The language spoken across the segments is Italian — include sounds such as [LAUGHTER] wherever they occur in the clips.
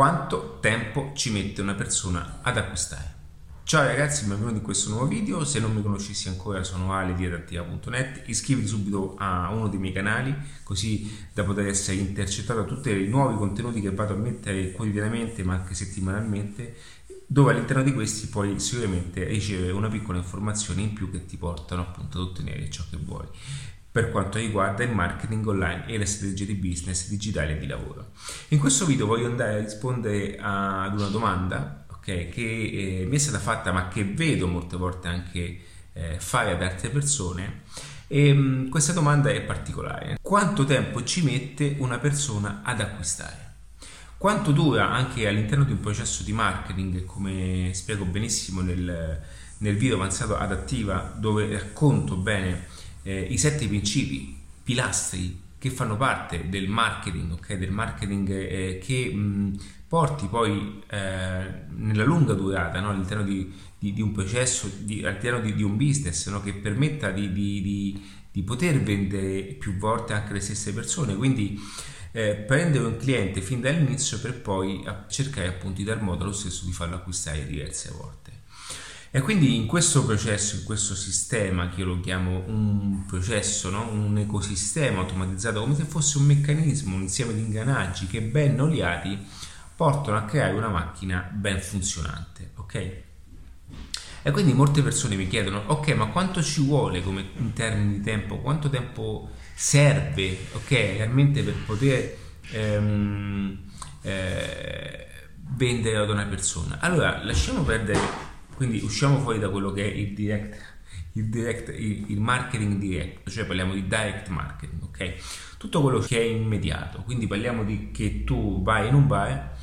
quanto tempo ci mette una persona ad acquistare. Ciao ragazzi, benvenuti in questo nuovo video. Se non mi conoscessi ancora, sono Ale di adattiva.net. Iscriviti subito a uno dei miei canali così da poter essere intercettato da tutti i nuovi contenuti che vado a mettere quotidianamente ma anche settimanalmente dove all'interno di questi puoi sicuramente ricevere una piccola informazione in più che ti portano appunto ad ottenere ciò che vuoi per quanto riguarda il marketing online e le strategie di business digitale e di lavoro. In questo video voglio andare a rispondere ad una domanda okay, che eh, mi è stata fatta ma che vedo molte volte anche eh, fare ad altre persone e mh, mm, questa domanda è particolare. Quanto tempo ci mette una persona ad acquistare? Quanto dura anche all'interno di un processo di marketing, come spiego benissimo nel, nel video avanzato adattiva, dove racconto bene eh, i sette principi, pilastri che fanno parte del marketing, okay? del marketing eh, che mh, porti poi eh, nella lunga durata no? all'interno di, di, di, un processo, di, all'interno di, un business no? che permetta di, poter vendere più volte anche le stesse persone. Quindi eh, prendere un cliente fin dall'inizio per poi cercare appunto di dar modo allo stesso di farlo acquistare diverse volte. E quindi in questo processo, in questo sistema, che io lo chiamo un processo, no? un ecosistema automatizzato, come se fosse un meccanismo, un insieme di ingranaggi che ben oliati portano a creare una macchina ben funzionante, ok? E quindi molte persone mi chiedono, ok, ma quanto ci vuole come in termini di tempo? Quanto tempo serve, ok, realmente per poter ehm, eh, vendere ad una persona? Allora, lasciamo perdere quindi usciamo fuori da quello che è il direct, il, direct, il, il marketing diretto, cioè parliamo di direct marketing, ok? Tutto quello che è immediato, quindi parliamo di che tu vai in un bar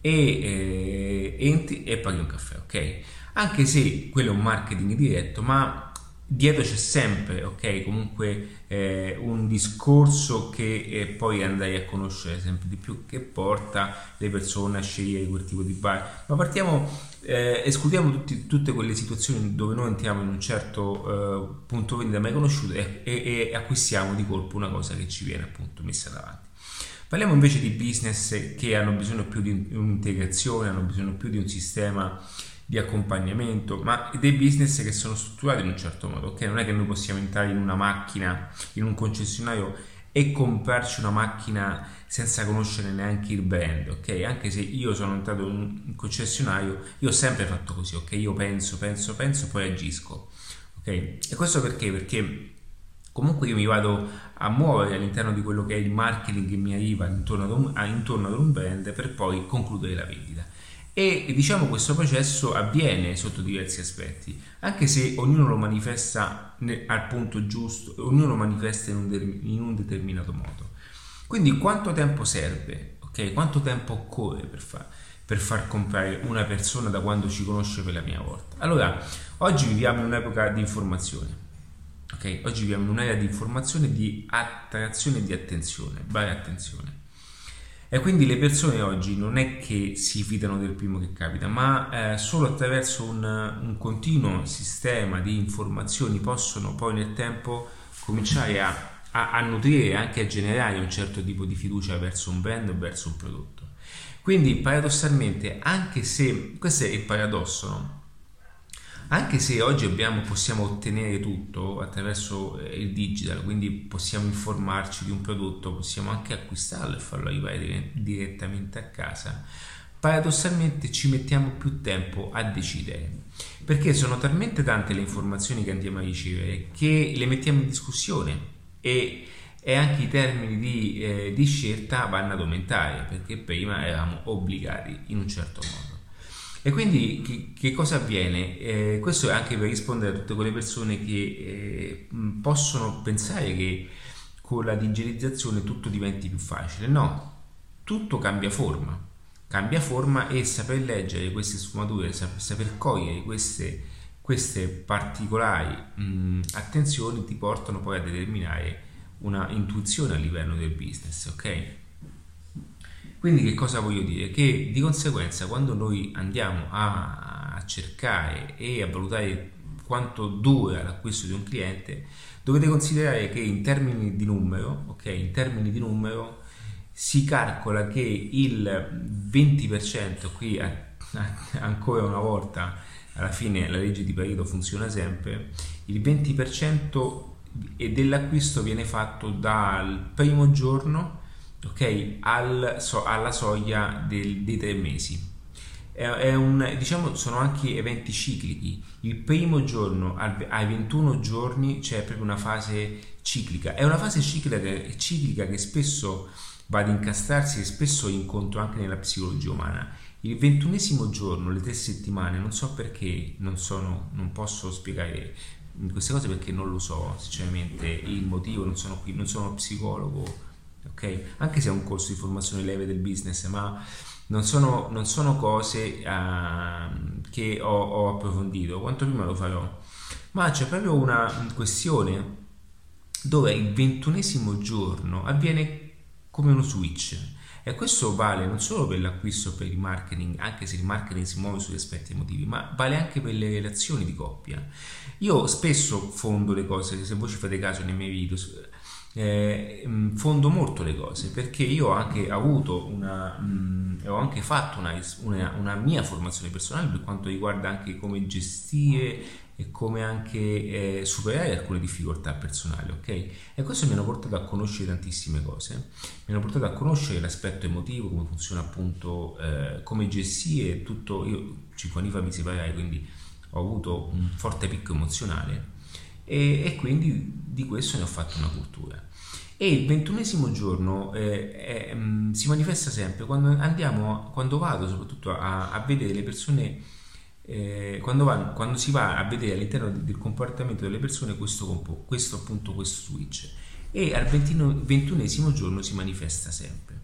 e eh, entri e paghi un caffè, ok? Anche se quello è un marketing diretto, ma dietro c'è sempre, ok, comunque eh, un discorso che eh, poi andrai a conoscere sempre di più, che porta le persone a scegliere quel tipo di bar. Ma partiamo, eh, escludiamo tutti, tutte quelle situazioni dove noi entriamo in un certo eh, punto vendita mai conosciuto e, e, e acquistiamo di colpo una cosa che ci viene appunto messa davanti. Parliamo invece di business che hanno bisogno più di un'integrazione, hanno bisogno più di un sistema di accompagnamento, ma dei business che sono strutturati in un certo modo, ok? Non è che noi possiamo entrare in una macchina, in un concessionario e comprarci una macchina senza conoscere neanche il brand, ok? Anche se io sono entrato in concessionario, io ho sempre fatto così, ok? Io penso, penso, penso, poi agisco, ok? E questo perché? Perché comunque io mi vado a muovere all'interno di quello che è il marketing che mi arriva intorno ad un, intorno ad un brand per poi concludere la vendita e diciamo questo processo avviene sotto diversi aspetti, anche se ognuno lo manifesta al punto giusto, ognuno lo manifesta in un, in un determinato modo. Quindi quanto tempo serve? Ok, quanto tempo occorre per, fa- per far comprare una persona da quando ci conosce per la prima volta? Allora, oggi viviamo in un'epoca di informazione. Ok, oggi viviamo in un'era di informazione, di attrazione e di attenzione, vai attenzione. E quindi le persone oggi non è che si fidano del primo che capita, ma eh, solo attraverso un, un, continuo sistema di informazioni possono poi nel tempo cominciare a, a, a nutrire e anche a generare un certo tipo di fiducia verso un brand o verso un prodotto. Quindi paradossalmente, anche se questo è il paradosso, no? anche se oggi abbiamo, possiamo ottenere tutto attraverso eh, il digital, quindi possiamo informarci di un prodotto, possiamo anche acquistarlo e farlo arrivare direttamente a casa, paradossalmente ci mettiamo più tempo a decidere perché sono talmente tante le informazioni che andiamo a ricevere che le mettiamo in discussione e, e anche i termini di, eh, di scelta vanno ad aumentare perché prima eravamo obbligati in un certo modo. E quindi che, che cosa avviene? Eh, questo è anche per rispondere a tutte quelle persone che eh, possono pensare che con la digitalizzazione tutto diventi più facile. No, tutto cambia forma. Cambia forma e saper leggere queste sfumature, saper, saper cogliere queste, queste particolari mh, attenzioni ti portano poi a determinare una intuizione a livello del business, ok? Quindi che cosa voglio dire? Che di conseguenza quando noi andiamo a, a cercare e a valutare quanto dura l'acquisto di un cliente, dovete considerare che in termini di numero, ok, in termini di numero si calcola che il 20%, qui ancora una volta alla fine la legge di Pareto funziona sempre, il 20% dell'acquisto viene fatto dal primo giorno ok, al, so, alla soglia del, dei tre mesi. È, è un, diciamo, sono anche eventi ciclici. Il primo giorno al, ai 21 giorni c'è proprio una fase ciclica. È una fase ciclica ciclica che spesso va ad incastrarsi e spesso incontro anche nella psicologia umana. Il ventunesimo giorno, le tre settimane, non so perché, non, sono, non posso spiegare queste cose perché non lo so, sinceramente, il motivo, non sono qui, non sono psicologo, ok? Anche se è un corso di formazione leve del business, ma non sono, non sono cose uh, che ho, ho, approfondito, quanto prima lo farò. Ma c'è proprio una questione dove il ventunesimo giorno avviene come uno switch. E questo vale non solo per l'acquisto, per il marketing, anche se il marketing si muove sugli aspetti emotivi, ma vale anche per le relazioni di coppia. Io spesso fondo le cose, se voi ci fate caso nei miei video, eh, mm, fondo molto le cose perché io ho anche avuto una mh, mm, ho anche fatto una, una, una, mia formazione personale per quanto riguarda anche come gestire e come anche eh, superare alcune difficoltà personali ok? E questo mi hanno portato a conoscere tantissime cose. Mi hanno portato a conoscere l'aspetto emotivo come funziona appunto eh, come gestire tutto. Io 5 anni fa mi separai quindi ho avuto un forte picco emozionale e, e quindi di questo ne ho fatto una cultura. E il ventunesimo giorno eh, eh, si manifesta sempre quando andiamo, quando vado soprattutto a, a vedere le persone, eh, quando, va, quando, si va a vedere all'interno del comportamento delle persone questo, questo appunto questo switch. E al ventunesimo giorno si manifesta sempre.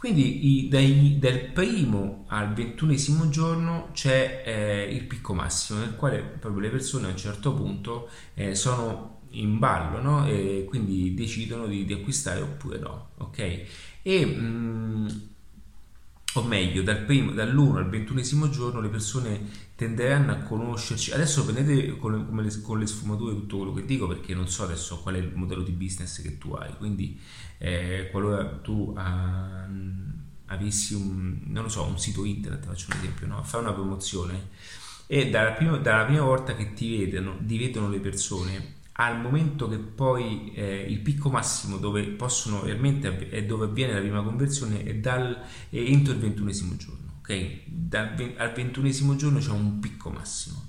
Quindi i, dai, dal primo al ventunesimo giorno c'è eh, il picco massimo nel quale proprio le persone a un certo punto eh, sono in ballo no? e quindi decidono di, di, acquistare oppure no. Ok? E mh, mm, o meglio, dal primo, dall'1 al ventunesimo giorno le persone tenderanno a conoscerci. Adesso prendete con le, con le, sfumature tutto quello che dico perché non so adesso qual è il modello di business che tu hai. Quindi, eh, qualora tu ah, avessi un, so, un sito internet, faccio un esempio, no? fai una promozione e dalla prima, dalla prima volta che ti vedono, ti vedono le persone al momento che poi eh, il picco massimo dove possono veramente è dove avviene la prima conversione è, dal, è entro il ventunesimo giorno ok? Dal, al ventunesimo giorno c'è un picco massimo.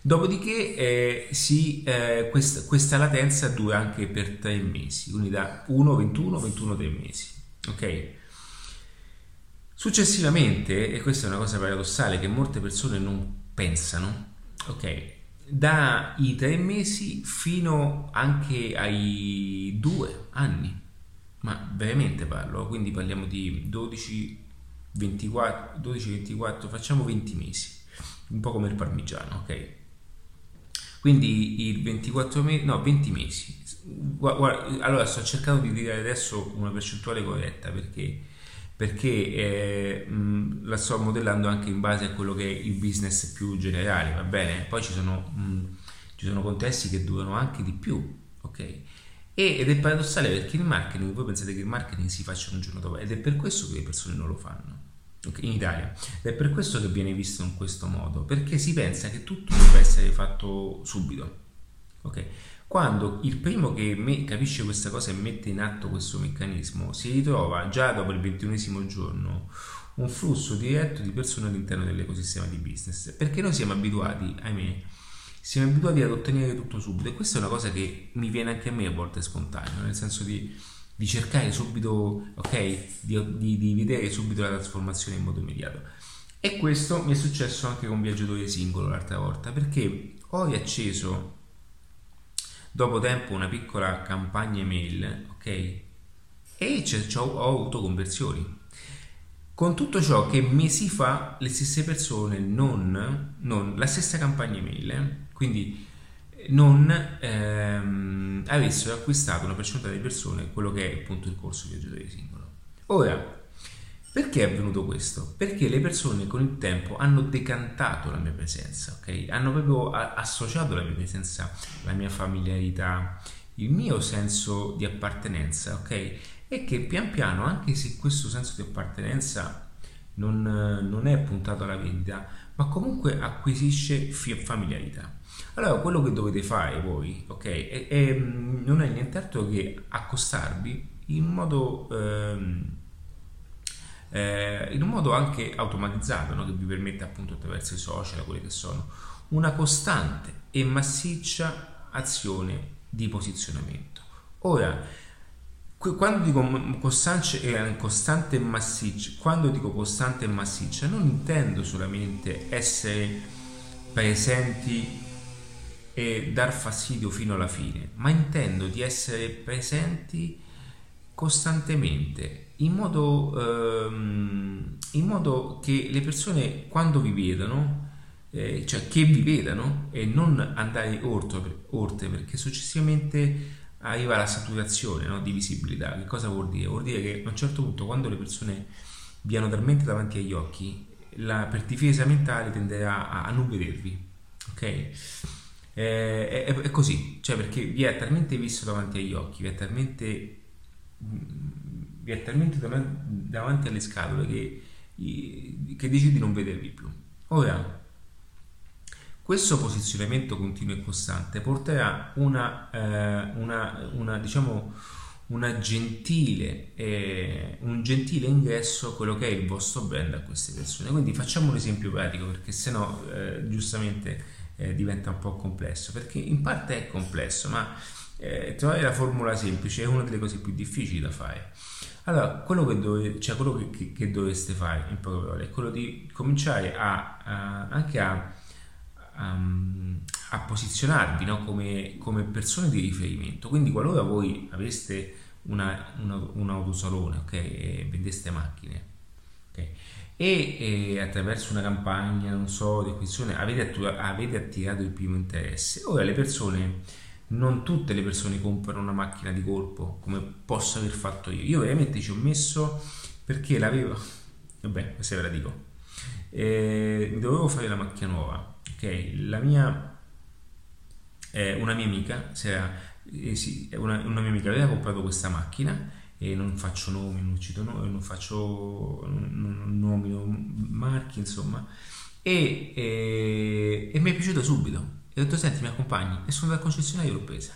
Dopodiché eh, si, eh, questa, questa, latenza dura anche per tre mesi quindi da 1 21 21 3 mesi ok? Successivamente e questa è una cosa paradossale che molte persone non pensano ok dai tre mesi fino anche ai due anni, ma veramente parlo, quindi parliamo di 12, 24, 12, 24, facciamo 20 mesi, un po' come il parmigiano, ok? Quindi il 24 mesi, no, 20 mesi. Guarda, allora sto cercando di dire adesso una percentuale corretta perché perché eh, mh, la sto modellando anche in base a quello che è il business più generale, va bene? Poi ci sono, mh, ci sono contesti che durano anche di più, ok? ed è paradossale perché il marketing, voi pensate che il marketing si faccia un giorno dopo ed è per questo che le persone non lo fanno in Italia ed è per questo che viene visto in questo modo perché si pensa che tutto debba essere fatto subito ok quando il primo che capisce questa cosa e mette in atto questo meccanismo si ritrova già dopo il ventunesimo giorno un flusso diretto di persone all'interno dell'ecosistema di business perché noi siamo abituati, ahimè, siamo abituati ad ottenere tutto subito e questa è una cosa che mi viene anche a me a volte spontanea, nel senso di, di cercare subito, ok, di, di, di, vedere subito la trasformazione in modo immediato. E questo mi è successo anche con Viaggiatore Singolo l'altra volta perché ho riacceso dopo tempo una piccola campagna email, ok? E ho, ho avuto conversioni. Con tutto ciò che mesi fa le stesse persone non, non la stessa campagna email, eh? quindi non ehm, avessero acquistato una percentuale di persone quello che è appunto il corso viaggiatore singolo. Ora, perché è avvenuto questo? Perché le persone con il tempo hanno decantato la mia presenza, ok? Hanno proprio associato la mia presenza, la mia familiarità, il mio senso di appartenenza, ok? e che pian piano, anche se questo senso di appartenenza non, non è puntato alla vendita, ma comunque acquisisce familiarità. Allora, quello che dovete fare voi, ok, è, è, non è nient'altro che accostarvi in modo, ehm, eh, in un modo anche automatizzato, no? che vi permette appunto attraverso i social, quelli che sono, una costante e massiccia azione di posizionamento. Ora, quando dico costante e, costante massiccia, quando dico costante e massiccia, non intendo solamente essere presenti e dar fastidio fino alla fine, ma intendo di essere presenti costantemente in modo, ehm, in modo che le persone quando vi vedono eh, cioè che vi vedano e non andare oltre perché successivamente arriva la saturazione no, di visibilità. Che cosa vuol dire? Vuol dire che a un certo punto quando le persone vi hanno talmente davanti agli occhi, la, per difesa mentale tenderà a, a non vedervi. Ok? Eh, è, è, così, cioè perché vi è talmente visto davanti agli occhi, vi è talmente, vi è talmente davanti alle scatole che, che decidi di non vedervi più. Ora, questo posizionamento continuo e costante porterà una, eh, una, una diciamo, una gentile, eh, un gentile ingresso a quello che è il vostro brand a queste persone. Quindi facciamo un esempio pratico perché sennò eh, giustamente eh, diventa un po' complesso, perché in parte è complesso, ma eh, trovare la formula semplice è una delle cose più difficili da fare. Allora, quello che, dove, cioè quello che, che, che dovreste fare in poche parole è quello di cominciare a, a, anche a um, a posizionarvi no? come, come, persone di riferimento. Quindi qualora voi aveste una, una, un autosalone okay, e vendeste macchine okay, e, e, attraverso una campagna, non so, di acquisizione avete, avete attirato il primo interesse, ora le persone non tutte le persone comprano una macchina di colpo come posso aver fatto io. Io veramente ci ho messo perché l'avevo, vabbè, questa ve la dico, eh, dovevo fare la macchina nuova ok, la mia, eh, una mia amica, era, eh, sì, una, una, mia amica aveva comprato questa macchina e non faccio nomi, non cito nomi, non faccio nomi, marchi, insomma, e, e, e mi è piaciuta subito. E ho detto, senti, mi accompagni? E sono dal concessionario l'ho presa.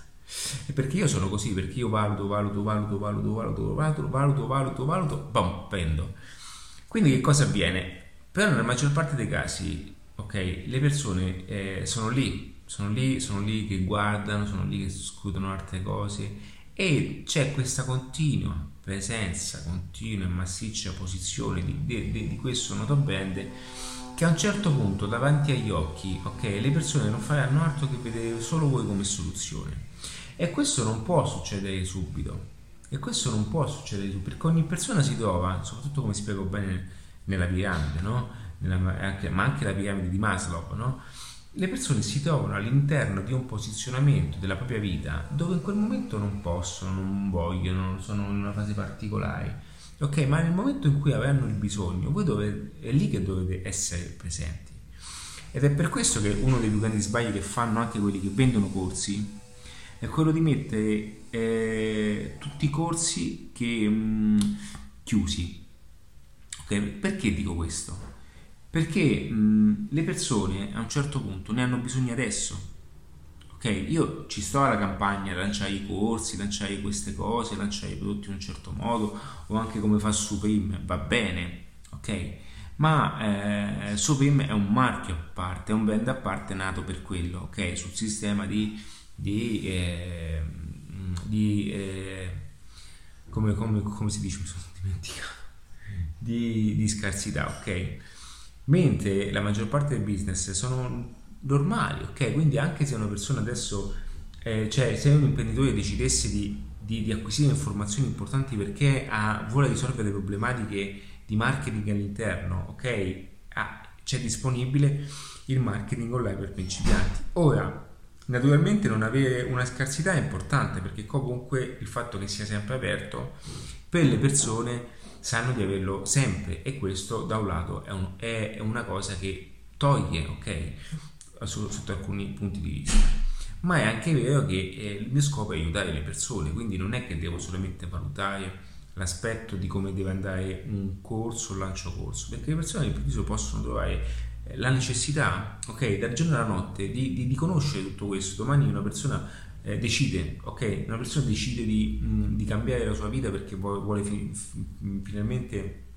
E perché io sono così, perché io valuto, valuto, valuto, valuto, valuto, valuto, valuto, valuto, valuto, bam, prendo. Quindi che cosa avviene? Però nella maggior parte dei casi ok? Le persone eh, sono lì, sono lì, sono lì che guardano, sono lì che discutono altre cose e c'è questa continua presenza, continua e massiccia posizione di, di, di questo noto brand che a un certo punto davanti agli occhi, ok, le persone non faranno altro che vedere solo voi come soluzione. E questo non può succedere subito. E questo non può succedere subito, perché ogni persona si trova, soprattutto come spiego bene nella piramide, no? anche, ma anche la piramide di Maslow, no? le persone si trovano all'interno di un posizionamento della propria vita dove in quel momento non possono, non vogliono, sono in una fase particolare. Ok, ma nel momento in cui avranno il bisogno, voi dovete, è lì che dovete essere presenti. Ed è per questo che uno dei più grandi sbagli che fanno anche quelli che vendono corsi è quello di mettere eh, tutti i corsi che, mh, mm, chiusi. Okay? Perché dico questo? Perché mh, le persone a un certo punto ne hanno bisogno adesso. Ok, io ci sto alla campagna, lanciare i corsi, lanciare queste cose, lanciare i prodotti in un certo modo, o anche come fa Supreme, va bene, ok? Ma eh, Supreme è un marchio a parte, è un brand a parte nato per quello, ok? Sul sistema di, di, eh, di eh, come, come, come, si dice, mi sono dimenticato, di, di scarsità, ok? mentre la maggior parte del business sono normali, ok? Quindi anche se una persona adesso, eh, cioè se un imprenditore decidesse di, di, di, acquisire informazioni importanti perché ha, vuole risolvere problematiche di marketing all'interno, ok? Ah, c'è disponibile il marketing online per principianti. Ora, naturalmente non avere una scarsità è importante perché comunque il fatto che sia sempre aperto per le persone sanno di averlo sempre e questo da un lato è, un, è una cosa che toglie, ok, sotto, alcuni punti di vista ma è anche vero che eh, il mio scopo è aiutare le persone, quindi non è che devo solamente valutare l'aspetto di come deve andare un corso, un lancio corso, perché le persone all'improvviso possono trovare eh, la necessità, ok, dal giorno alla notte di, di, di conoscere tutto questo. Domani una persona eh, decide, ok, una persona decide di, mh, di, cambiare la sua vita perché vuole, vuole fi, finalmente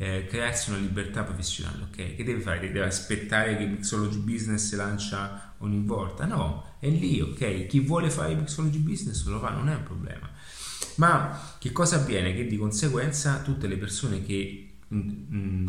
eh, crearsi una libertà professionale, ok? Che deve fare? Deve aspettare che Mixology Business lancia ogni volta? No, è lì, ok? Chi vuole fare Mixology Business lo fa, non è un problema. Ma che cosa avviene? Che di conseguenza tutte le persone che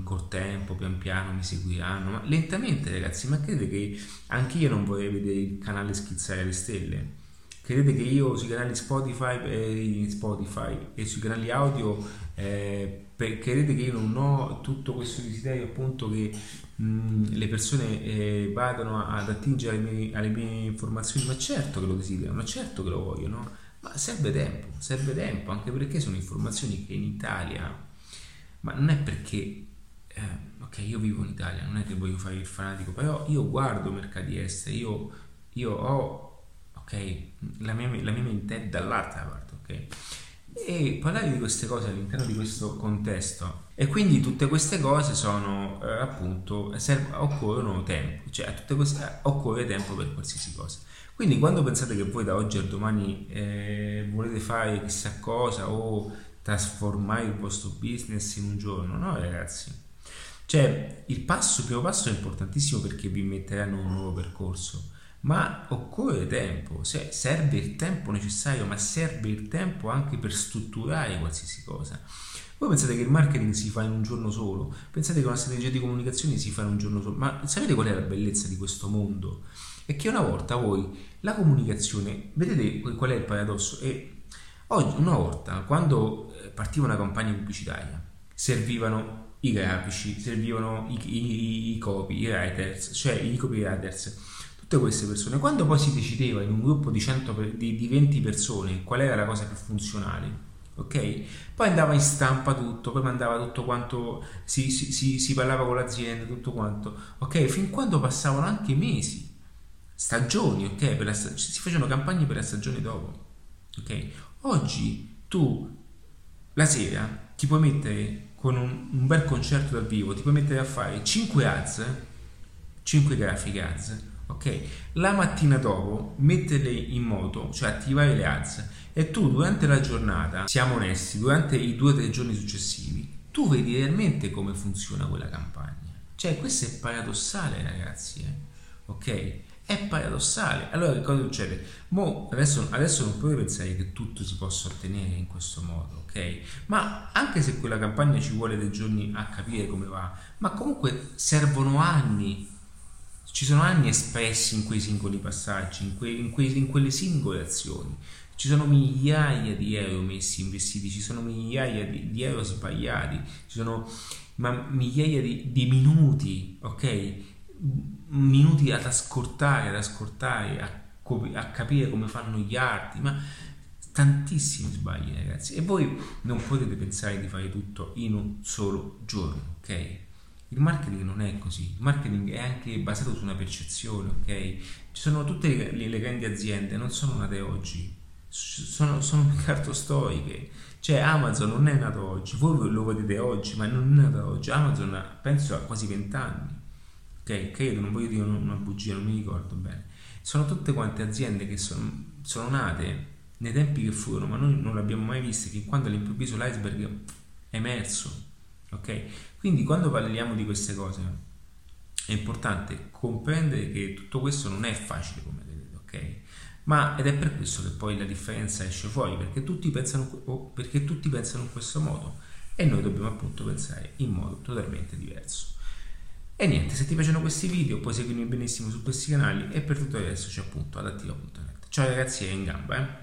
col tempo, pian piano mi seguiranno, ma lentamente ragazzi, ma credete che anche io non vorrei vedere il canale schizzare le stelle? Credete che io sui canali Spotify, eh, Spotify e sui canali audio, eh, per, credete che io non ho tutto questo desiderio appunto che mh, le persone eh, vadano ad attingere alle mie, alle mie, informazioni? Ma certo che lo desiderano, ma certo che lo voglio, no? Ma serve tempo, serve tempo, anche perché sono informazioni che in Italia ma non è perché, eh, ok, io vivo in Italia, non è che voglio fare il fanatico, però io guardo mercati esteri, io, io ho, ok, la mia, la mia mente è dall'altra parte, ok? E parlare di queste cose all'interno di questo contesto. E quindi tutte queste cose sono eh, appunto serv- occorrono tempo. Cioè tutte queste, eh, occorre tempo per qualsiasi cosa. Quindi quando pensate che voi da oggi al domani eh, volete fare chissà cosa o trasformare il vostro business in un giorno, no ragazzi? Cioè, il passo, il primo passo è importantissimo perché vi metteranno un nuovo percorso, ma occorre tempo, cioè, serve il tempo necessario, ma serve il tempo anche per strutturare qualsiasi cosa. Voi pensate che il marketing si fa in un giorno solo? Pensate che una strategia di comunicazione si fa in un giorno solo? Ma sapete qual è la bellezza di questo mondo? È che una volta voi la comunicazione, vedete qual è il paradosso? È Oggi, una volta, quando eh, partiva una campagna pubblicitaria, servivano i grafici, servivano i, i, i copy, i writers, cioè i copywriters, tutte queste persone. Quando poi si decideva in un gruppo di, 100, di, di 20 persone qual era la cosa più funzionale, ok? Poi andava in stampa tutto, poi mandava tutto quanto, si, si, si, si parlava con l'azienda, tutto quanto, ok? Fin quando passavano anche mesi, stagioni, ok? La, si facevano campagne per la stagione dopo, ok? Oggi tu la sera ti puoi mettere con un, un bel concerto dal vivo, ti puoi mettere a fare 5 ads, 5 grafiche ads, ok? La mattina dopo metterle in moto, cioè attivare le ads e tu durante la giornata, siamo onesti, durante i 2-3 giorni successivi, tu vedi realmente come funziona quella campagna. Cioè questo è paradossale ragazzi, eh? ok? È paradossale. Allora che cosa succede? Mo, adesso, adesso non puoi pensare che tutto si possa ottenere in questo modo, ok? Ma anche se quella campagna ci vuole dei giorni a capire come va, ma comunque servono anni. Ci sono anni espressi in quei singoli passaggi, in, que, in, que, in quelle singole azioni. Ci sono migliaia di euro messi, investiti, ci sono migliaia di, di euro sbagliati, ci sono ma, migliaia di, di minuti, ok? minuti ad ascoltare, ad ascoltare, a, a capire come fanno gli arti, ma tantissimi sbagli ragazzi e voi non potete pensare di fare tutto in un solo giorno, ok? Il marketing non è così, il marketing è anche basato su una percezione, ok? Ci sono tutte le, le, le grandi aziende, non sono nate oggi, sono, sono [LAUGHS] carto storiche, cioè Amazon non è nato oggi, voi lo vedete oggi, ma non è nato oggi, Amazon penso ha quasi vent'anni. Ok? Credo, non voglio dire una bugia, non mi ricordo bene. Sono tutte quante aziende che sono, sono nate nei tempi che furono, ma noi non l'abbiamo mai viste, che quando all'improvviso l'iceberg è emerso, ok? Quindi quando parliamo di queste cose è importante comprendere che tutto questo non è facile come vedete, ok? Ma ed è per questo che poi la differenza esce fuori, perché tutti pensano, perché tutti pensano in questo modo e noi dobbiamo appunto pensare in modo totalmente diverso. E niente, se ti piacciono questi video puoi seguirmi benissimo su questi canali e per tutto il resto c'è appunto adattiva.net. Ciao ragazzi e in gamba eh!